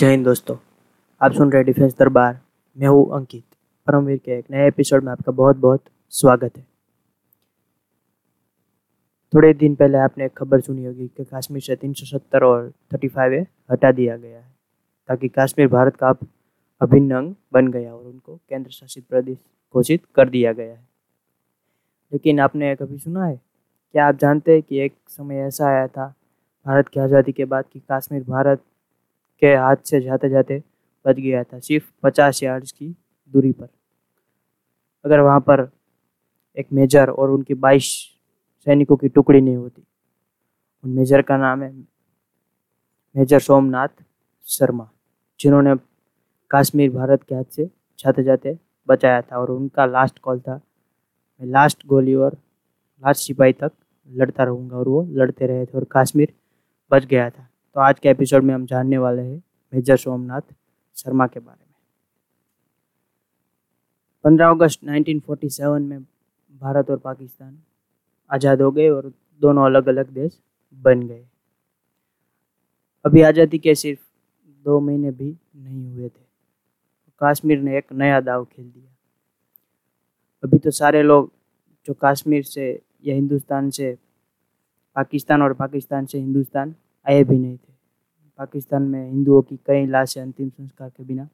जय हिंद दोस्तों आप सुन रहे डिफेंस दरबार मैं हूँ अंकित परमवीर के एक नए एपिसोड में आपका बहुत बहुत स्वागत है थोड़े दिन पहले आपने एक खबर सुनी होगी कि कश्मीर से 370 और 35 ए हटा दिया गया है ताकि कश्मीर भारत का अभिन्न अंग बन गया और उनको केंद्र शासित प्रदेश घोषित कर दिया गया है लेकिन आपने कभी सुना है क्या आप जानते हैं कि एक समय ऐसा आया था भारत की आज़ादी के बाद कि कश्मीर भारत के हाथ से जाते जाते बच गया था, सिर्फ़ पचास यार्ड्स की दूरी पर। अगर वहाँ पर एक मेजर और उनकी बाईस सैनिकों की टुकड़ी नहीं होती, उन मेजर का नाम है मेजर सोमनाथ शर्मा, जिन्होंने कश्मीर, भारत के हाथ से जाते जाते बचाया था और उनका लास्ट कॉल था, मैं लास्ट गोली और लास्ट सिपाही तक लड़ता रहूँगा और वो लड़ते रहे थे और कश्मीर बच गया था। तो आज के एपिसोड में हम जानने वाले हैं मेजर सोमनाथ शर्मा के बारे में। 15 अगस्त 1947 में भारत और पाकिस्तान आज़ाद हो गए और दोनों अलग अलग देश बन गए। अभी आज़ादी के सिर्फ़ दो महीने भी नहीं हुए थे। कश्मीर ने एक नया दाव खेल दिया। अभी तो सारे लोग जो कश्मीर से या हिंदुस्तान से, पाकिस्तान और पाकिस्तान से हिंदुस्तान आए भी नहीं थे। पाकिस्तान में हिंदुओं की कई लाशें अंतिम संस्कार के बिना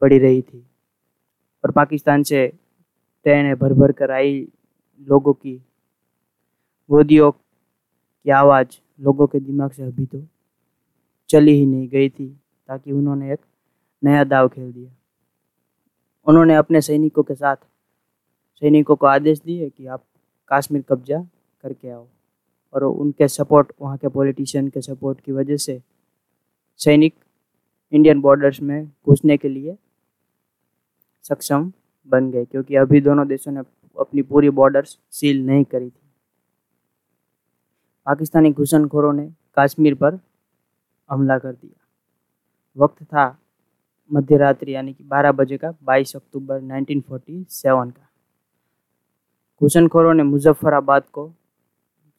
पड़ी रही थी। और पाकिस्तान से ट्रेनें भर भर कर आई लोगों की। गोदियों की आवाज़ लोगों के दिमाग से अभी तो चली ही नहीं गई थी, ताकि उन्होंने एक नया दाव खेल दिया। उन्होंने अपने सैनिकों के साथ, सैनिकों को आदेश दिए कि आप कश्मीर कब्जा करके आओ। और उनके सपोर्ट वहाँ के पॉलिटिशियन के सपोर्ट की वजह से सैनिक इंडियन बॉर्डर्स में घुसने के लिए सक्षम बन गए, क्योंकि अभी दोनों देशों ने अपनी पूरी बॉर्डर्स सील नहीं करी थी। पाकिस्तानी घुसनखोरों ने कश्मीर पर हमला कर दिया। वक्त था मध्य रात्रि यानी कि 12 बजे का 22 अक्टूबर 1947 का। घुसनखोरों ने मुजफ्फराबाद को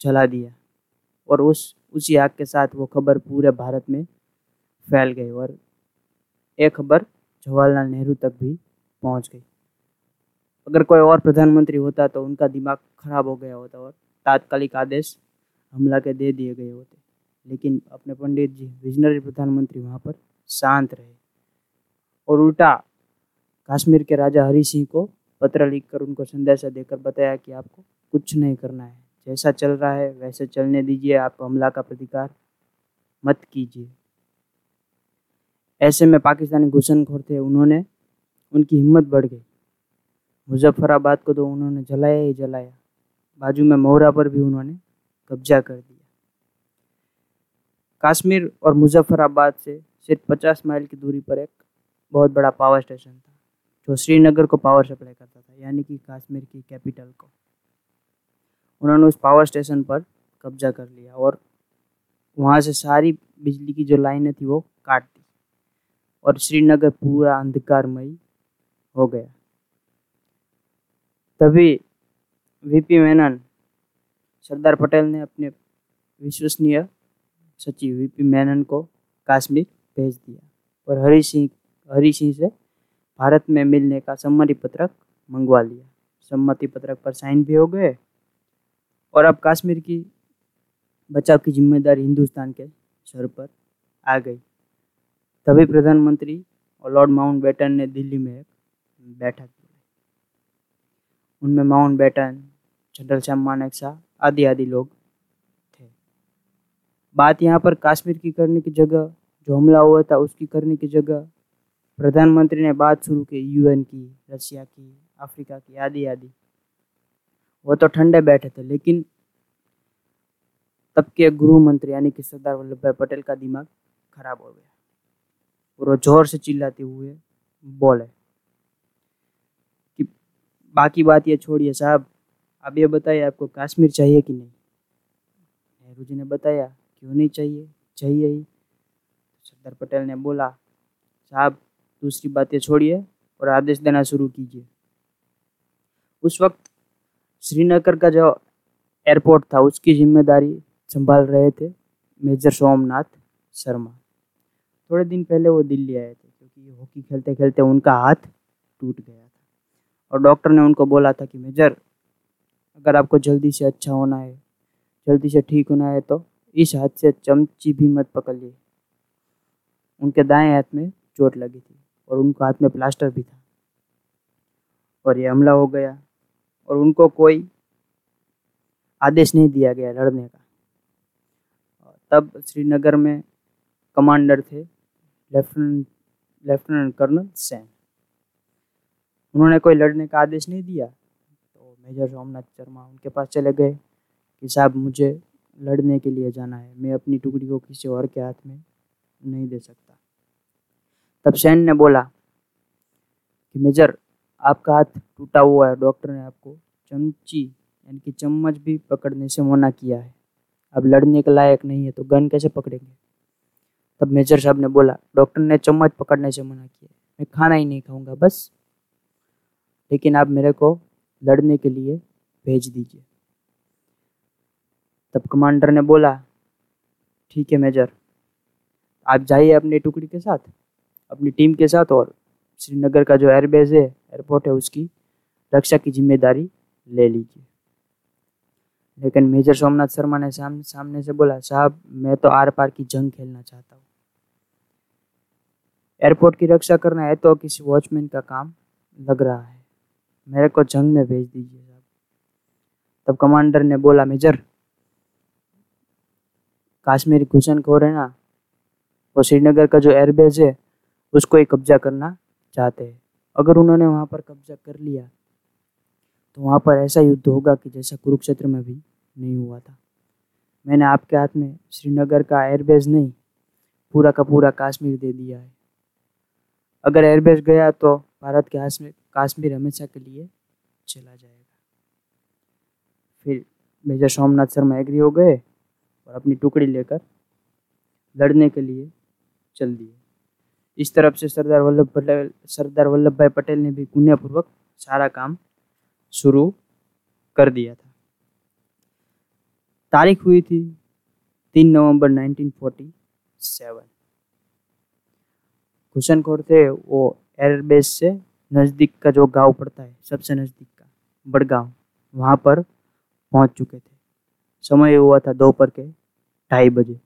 जला दिया। और उस, उसी आग के साथ वो खबर पूरे भारत में फैल गई और ये खबर जवाहरलाल नेहरू तक भी पहुँच गई। अगर कोई और प्रधानमंत्री होता तो उनका दिमाग खराब हो गया होता और तात्कालिक आदेश हमला के दे दिए गए होते। लेकिन अपने पंडित जी, विजनरी प्रधानमंत्री वहाँ पर शांत रहे। और उल्टा कश्मीर के राजा हरी सिंह को पत्र लिखकर उनको संदेशा देकर बताया कि आपको कुछ नहीं करना है। जैसा चल रहा है, वैसे चलने दीजिए, आप हमला का प्रतिकार मत कीजिए। ऐसे में पाकिस्तानी घुसनखोर थे, उन्होंने, उनकी हिम्मत बढ़ गई। मुजफ्फराबाद को तो उन्होंने जलाया ही जलाया। बाजू में मोहरा पर भी उन्होंने कब्जा कर दिया। कश्मीर और मुजफ्फराबाद से सिर्फ़ पचास माइल की दूरी पर एक बहुत बड़ा पावर स्टेशन था, जो श्रीनगर को पावर सप्लाई करता था, यानी कि कश्मीर की कैपिटल को। उन्होंने उस पावर स्टेशन पर कब्जा कर लिया और वहाँ से सारी बिजली की जो लाइनें थी वो काट दी। और श्रीनगर पूरा अंधकारमयी हो गया। तभी वीपी मेनन सरदार पटेल ने अपने विश्वसनीय सचिव वीपी मेनन को कश्मीर भेज दिया और हरी सिंह हरी सिंह से भारत में मिलने का सम्मति पत्रक मंगवा लिया। सम्मति पत्रक पर साइन भी हो गए और अब कश्मीर की बचाव की ज़िम्मेदारी हिंदुस्तान के सर पर आ गई। तभी प्रधानमंत्री और लॉर्ड माउंट बेटन ने दिल्ली में एक बैठक की उनमें Mountbatten, general Sam Manekshaw आदि आदि लोग थे। बात यहाँ पर कश्मीर की करने की जगह, जो हमला हुआ था उसकी करने की जगह, प्रधानमंत्री ने बात शुरू की, यूएन की, रशिया की, अफ्रीका की आदि आदि वो तो ठंडे बैठे थे, लेकिन तब के गृह मंत्री यानी कि सरदार वल्लभ भाई पटेल का दिमाग खराब हो गया। और वो ज़ोर से चिल्लाते हुए बोले कि बाकी बात ये छोड़िए साहब अब ये बताइए आपको कश्मीर चाहिए कि नहीं? नेहरू जी ने बताया, क्यों नहीं चाहिए? चाहिए ही। सरदार पटेल ने बोला, साहब, दूसरी बातें छोड़िए और आदेश देना शुरू कीजिए। उस वक्त श्रीनगर का जो एयरपोर्ट था, उसकी ज़िम्मेदारी संभाल रहे थे मेजर सोमनाथ शर्मा। थोड़े दिन पहले वो दिल्ली आए थे, क्योंकि हॉकी खेलते खेलते उनका हाथ टूट गया था। और डॉक्टर ने उनको बोला था कि मेजर अगर आपको जल्दी से अच्छा होना है, जल्दी से ठीक होना है तो इस हाथ से चमची भी मत पकड़िए। उनके दाएँ हाथ में चोट लगी थी और उनको हाथ में प्लास्टर भी था। और ये हमला हो गया। और उनको कोई आदेश नहीं दिया गया लड़ने का। तब श्रीनगर में कमांडर थे लेफ्टिनेंट लेफ्टिनेंट कर्नल सैन। उन्होंने कोई लड़ने का आदेश नहीं दिया तो मेजर सोमनाथ शर्मा उनके पास चले गए कि साहब मुझे लड़ने के लिए जाना है, मैं अपनी टुकड़ी को किसी और के हाथ में नहीं दे सकता। तब सैन ने बोला कि मेजर आपका हाथ टूटा हुआ है डॉक्टर ने आपको चमची, यानी कि चम्मच भी पकड़ने से मना किया है। अब लड़ने के लायक नहीं है तो गन कैसे पकड़ेंगे? तब मेजर साहब ने बोला डॉक्टर ने चम्मच पकड़ने से मना किया मैं खाना ही नहीं खाऊँगा, बस। लेकिन आप मेरे को लड़ने के लिए भेज दीजिए। तब कमांडर ने बोला, ठीक है मेजर, आप जाइए अपनी टुकड़ी के साथ, अपनी टीम के साथ और श्रीनगर का जो एयरबेस है एयरपोर्ट है उसकी रक्षा की ज़िम्मेदारी ले लीजिए। लेकिन मेजर सोमनाथ शर्मा ने साम, सामने से बोला साहब मैं तो आर पार की जंग खेलना चाहता हूँ। एयरपोर्ट की रक्षा करना है तो किसी वॉचमैन का काम लग रहा है। मेरे को जंग में भेज दीजिए साहब। तब कमांडर ने बोला मेजर काश्मीरी घुसनखोर है ना वो श्रीनगर का जो एयरबेस है उसको ही कब्जा करना चाहते हैं। अगर उन्होंने वहाँ पर कब्जा कर लिया तो वहाँ पर ऐसा युद्ध होगा कि जैसा कुरुक्षेत्र में भी नहीं हुआ था। मैंने आपके हाथ में श्रीनगर का एयरबेस नहीं, पूरा का पूरा कश्मीर दे दिया है। अगर एयरबेस गया तो भारत के हाथ में कश्मीर हमेशा के लिए चला जाएगा। फिर मेजर सोमनाथ शर्मा एग्री हो गए और अपनी टुकड़ी लेकर लड़ने के लिए चल दिए। इस तरफ़ से सरदार वल्लभ पटेल, सरदार वल्लभ भाई पटेल ने भी पुण्यपूर्वक सारा काम शुरू कर दिया था। तारीख हुई थी तीन नवंबर 1947 घुसनखोर थे, वो एयरबेस से नज़दीक का जो गाँव पड़ता है, सबसे नज़दीक का, बड़गांव, वहाँ पर पहुँच चुके थे। समय हुआ था दोपहर के ढाई बजे।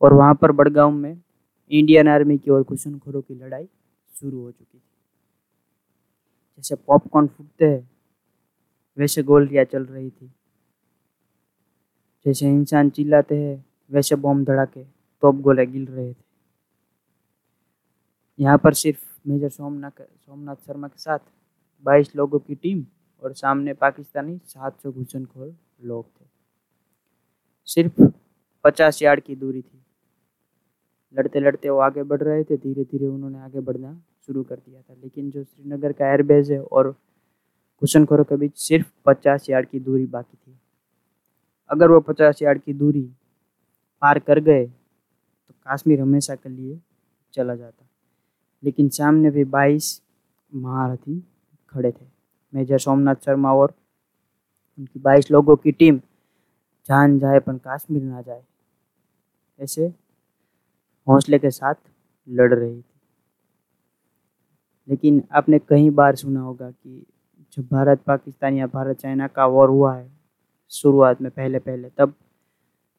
और वहाँ पर बड़गांव में इंडियन आर्मी की और घुसनखोरों की लड़ाई शुरू हो चुकी थी। जैसे पॉपकॉर्न फूटते हैं, वैसे गोलियाँ चल रही थी। जैसे इंसान चिल्लाते हैं, वैसे बॉम्ब धड़ाके तोप गोले गिल रहे थे। यहाँ पर सिर्फ़ मेजर सोमनाथ सोमनाथ शर्मा के साथ 22 लोगों की टीम और सामने पाकिस्तानी 700 घुसनखोर लोग थे। सिर्फ़ 50 यार्ड की दूरी थी। लड़ते लड़ते वो आगे बढ़ रहे थे धीरे धीरे उन्होंने आगे बढ़ना शुरू कर दिया था। लेकिन जो श्रीनगर का एयरबेस है और घुसनखोरों के बीच सिर्फ़ पचास यार्ड की दूरी बाकी थी। अगर वो पचास यार्ड की दूरी पार कर गए तो काश्मीर हमेशा के लिए चला जाता। लेकिन सामने भी बाईस महारथी खड़े थे। मेजर सोमनाथ शर्मा और उनकी बाईस लोगों की टीम जान जाए, पर काश्मीर ना जाए। ऐसे हौसले के साथ लड़ रही थी। लेकिन आपने कई बार सुना होगा कि जब भारत, पाकिस्तान या भारत, चाइना का वॉर हुआ है, शुरुआत में पहले पहले, तब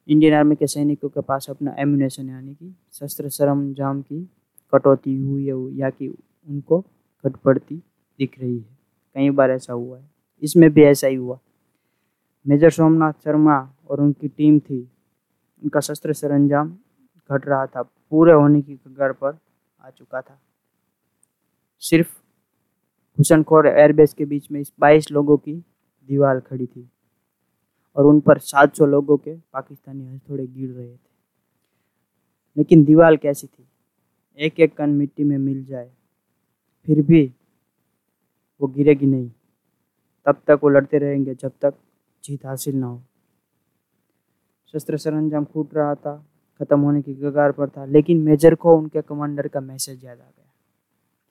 इंडियन आर्मी के सैनिकों के पास अपना एम्यूनेशन यानी कि शस्त्र, सरंजाम की कटौती हुई है, या कि उनको घट पड़ती दिख रही है। कई बार ऐसा हुआ है। इसमें भी ऐसा ही हुआ। मेजर सोमनाथ शर्मा और उनकी टीम थी। उनका शस्त्र, सरंजाम घट रहा था, पूरे होने की कगार पर आ चुका था। सिर्फ़ हुसनखोर एयरबेस के बीच में बाईस लोगों की दीवार खड़ी थी और उन पर 700 लोगों के पाकिस्तानी हथौड़े गिर रहे थे। लेकिन दीवार कैसी थी? एक एक कन मिट्टी में मिल जाए, फिर भी वो गिरेगी नहीं। तब तक वो लड़ते रहेंगे जब तक जीत हासिल ना हो। शस्त्र सरंजाम फूट रहा था ख़त्म होने की कगार पर था, लेकिन मेजर को उनके कमांडर का मैसेज याद आ गया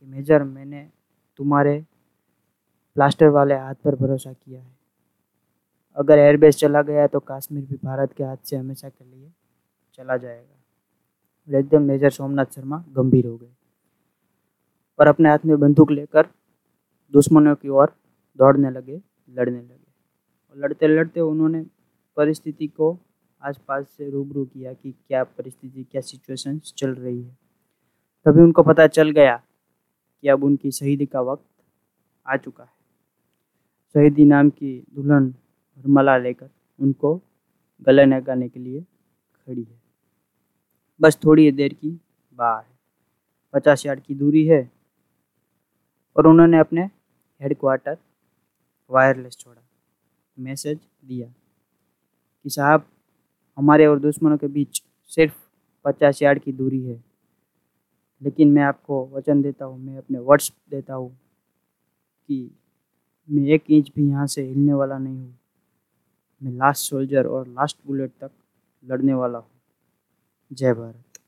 कि मेजर, मैंने तुम्हारे प्लास्टर वाले हाथ पर भरोसा किया है। अगर एयरबेस चला गया तो कश्मीर भी भारत के हाथ से हमेशा के लिए चला जाएगा। और एकदम मेजर सोमनाथ शर्मा गंभीर हो गए और अपने हाथ में बंदूक लेकर दुश्मनों की ओर दौड़ने लगे, लड़ने लगे। और लड़ते लड़ते उन्होंने परिस्थिति को आसपास से रूबरू किया कि क्या परिस्थिति, क्या सिचुएशन चल रही है। तभी उनको पता चल गया कि अब उनकी शहीदी का वक्त आ चुका है। शहीदी नाम की दुल्हन भरमला लेकर उनको गले लगाने के लिए खड़ी है। बस थोड़ी देर की बात है। पचास यार्ड की दूरी है और उन्होंने अपने हेडक्वार्टर वायरलेस छोड़ा। मैसेज दिया कि साहब हमारे और दुश्मनों के बीच सिर्फ़ पचास यार्ड की दूरी है। लेकिन मैं आपको वचन देता हूँ, मैं अपने वर्ड्स देता हूँ कि मैं एक इंच भी यहाँ से हिलने वाला नहीं हूँ। मैं लास्ट सोल्जर और लास्ट बुलेट तक लड़ने वाला हूँ। जय भारत।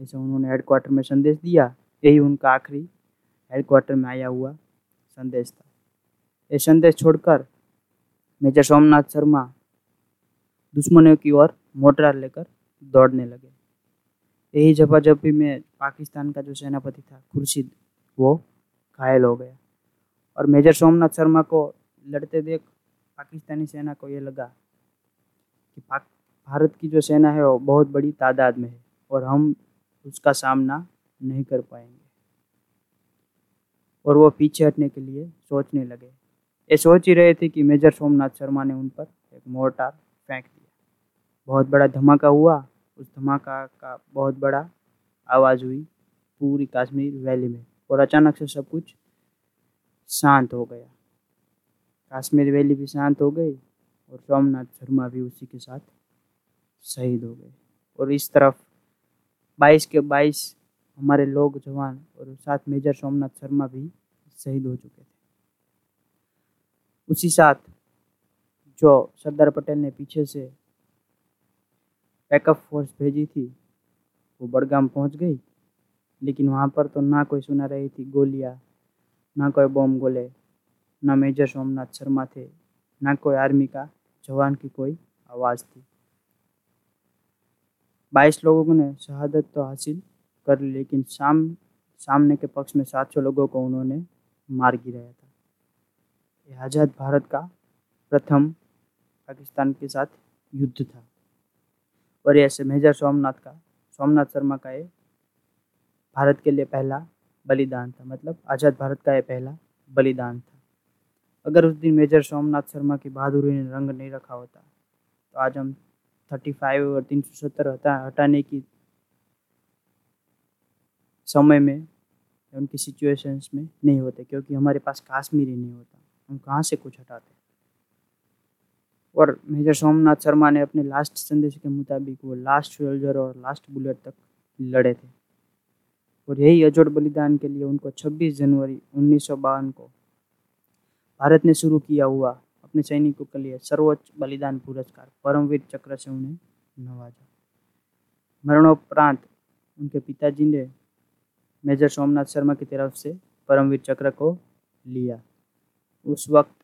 ऐसा उन्होंने हेडक्वार्टर में संदेश दिया, यही उनका आखिरी हेडक्वार्टर में आया हुआ संदेश था। ये संदेश छोड़कर मेजर सोमनाथ शर्मा दुश्मनों की ओर मोटरार लेकर दौड़ने लगे। यही भी मैं पाकिस्तान का जो सेनापति था, खुर्शीद, वो घायल हो गया। और मेजर सोमनाथ शर्मा को लड़ते देख पाकिस्तानी सेना को ये लगा कि भारत की जो सेना है वो बहुत बड़ी तादाद में है और हम उसका सामना नहीं कर पाएँगे। और वो पीछे हटने के लिए सोचने लगे। ये सोच ही रहे थे कि मेजर सोमनाथ शर्मा ने उन पर एक मोर्टार फेंक बहुत बड़ा धमाका हुआ। उस धमाका का बहुत बड़ा आवाज़ हुई पूरी कश्मीर वैली में और अचानक से सब कुछ शांत हो गया। कश्मीर वैली भी शांत हो गई और सोमनाथ शर्मा भी उसी के साथ शहीद हो गए। और इस तरफ़ बाईस के बाईस हमारे लोग जवान और साथ मेजर सोमनाथ शर्मा भी शहीद हो चुके थे। उसी साथ जो सरदार पटेल ने पीछे से बैकअप फोर्स भेजी थी, वो बड़गाम पहुँच गई। लेकिन वहाँ पर तो ना कोई सुना रही थी गोलियाँ, ना कोई बम गोले, ना मेजर सोमनाथ शर्मा थे, ना कोई आर्मी का जवान की कोई आवाज़ थी। बाईस लोगों ने शहादत तो हासिल कर ली, लेकिन शाम, सामने के पक्ष में सात सौ लोगों को उन्होंने मार गिराया था। ये आज़ाद भारत का प्रथम पाकिस्तान के साथ युद्ध था। और ऐसे मेजर सोमनाथ का। सोमनाथ शर्मा का ये भारत के लिए पहला बलिदान था मतलब आज़ाद भारत का ये पहला बलिदान था। अगर उस दिन मेजर सोमनाथ शर्मा की बहादुरी ने रंग नहीं रखा होता तो आज हम थर्टी फाइव और तीन सौ सत्तर हटा, हटाने की समय में उनकी सिचुएशंस में नहीं होते, क्योंकि हमारे पास काश्मीर नहीं होता। हम कहाँ से कुछ हटाते? और मेजर सोमनाथ शर्मा ने अपने लास्ट संदेश के मुताबिक वो लास्ट सोल्जर और लास्ट बुलेट तक लड़े थे। और यही अजोड़ बलिदान के लिए उनको 26 जनवरी उन्नीस सौ बावन को भारत ने शुरू किया हुआ अपने सैनिकों के लिए सर्वोच्च बलिदान पुरस्कार, परमवीर चक्र से उन्हें नवाजा। मरणोपरांत उनके पिताजी ने मेजर सोमनाथ शर्मा की तरफ़ से परमवीर चक्र को लिया। उस वक्त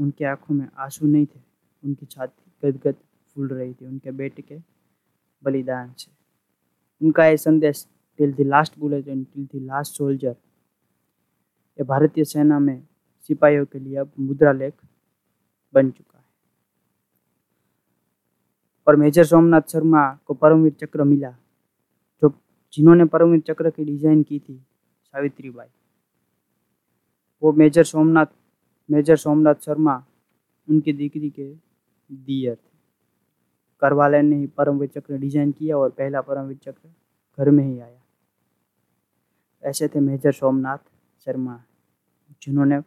उनके आँखों में आँसू नहीं थे। उनकी छाती गदगद फूल रही थी, उनके बेटे के बलिदान से। उनका ये संदेश till the last bullet and till the last soldier ये भारतीय सेना में सिपाहियों के लिए अब मुद्रा लेख बन चुका है। और मेजर सोमनाथ शर्मा को परमवीर चक्र मिला, जो जिन्होंने परमवीर चक्र की डिज़ाइन की थी सावित्री बाई वो मेजर सोमनाथ मेजर सोमनाथ शर्मा, उनकी दिक्री के दियर थे। करवाले ने ही परमवीर चक्र डिज़ाइन किया और पहला परमवीर चक्र घर में ही आया। ऐसे थे मेजर सोमनाथ शर्मा, जिन्होंने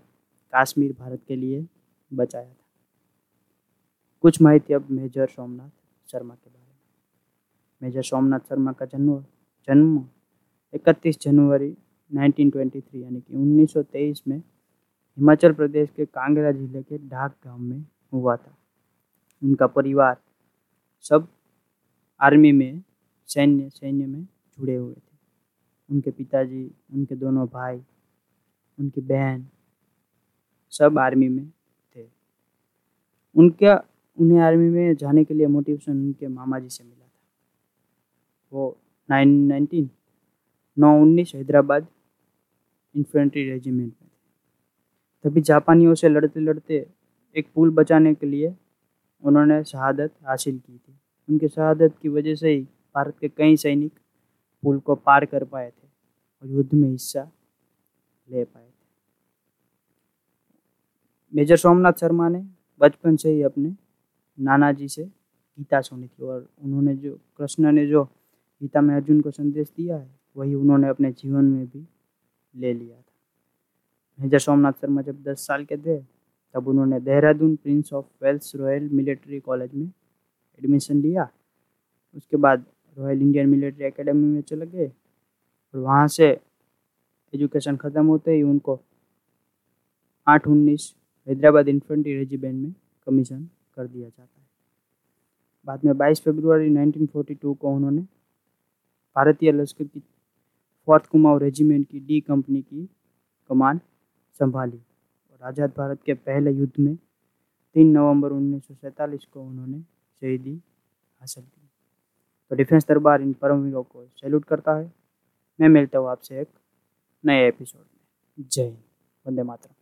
कश्मीर भारत के लिए बचाया था। कुछ माहिती अब मेजर सोमनाथ शर्मा के बारे में। मेजर सोमनाथ शर्मा का जन्म जन्म 31 जनवरी 1923 यानी कि 1923 में हिमाचल प्रदेश के कांगड़ा ज़िले के ढाक गाँव में हुआ था। उनका परिवार सब आर्मी में, सैन्य सैन्य में जुड़े हुए थे। उनके पिताजी, उनके दोनों भाई, उनकी बहन सब आर्मी में थे। उनका, उन्हें आर्मी में जाने के लिए मोटिवेशन उनके मामा जी से मिला था। वो नाइन, नाइनटीन, नौ, उन्नीस हैदराबाद इन्फेंट्री रेजिमेंट में थे। तभी जापानियों से लड़ते लड़ते एक पुल बचाने के लिए उन्होंने शहादत हासिल की थी। उनकी शहादत की वजह से ही भारत के कई सैनिक पुल को पार कर पाए थे और युद्ध में हिस्सा ले पाए थे। मेजर सोमनाथ शर्मा ने बचपन से ही अपने नाना जी से गीता सुनी थी और उन्होंने जो, कृष्ण ने जो गीता में अर्जुन को संदेश दिया है, वही उन्होंने अपने जीवन में भी ले लिया था। मेजर सोमनाथ शर्मा जब दस साल के थे तब उन्होंने Dehradun prince of Wales royal military college में एडमिशन लिया। उसके बाद रॉयल इंडियन मिलिट्री एकेडमी में चले गए और वहाँ से एजुकेशन ख़त्म होते ही उनको आठ उन्नीस हैदराबाद इन्फेंट्री रेजिमेंट में कमीशन कर दिया जाता है। बाद में 22 फरवरी 1942 को उन्होंने भारतीय लश्कर की फोर्थ कुमाऊं रेजिमेंट की डी कंपनी की कमान संभाली। और आज़ाद भारत के पहले युद्ध में तीन नवंबर उन्नीस सौ सैंतालीस को उन्होंने शहीदी हासिल की। तो डिफेंस दरबार इन परमवीरों को सैल्यूट करता है। मैं मिलता हूँ आपसे एक नए एपिसोड में। जय हिंद। वंदे मातरम।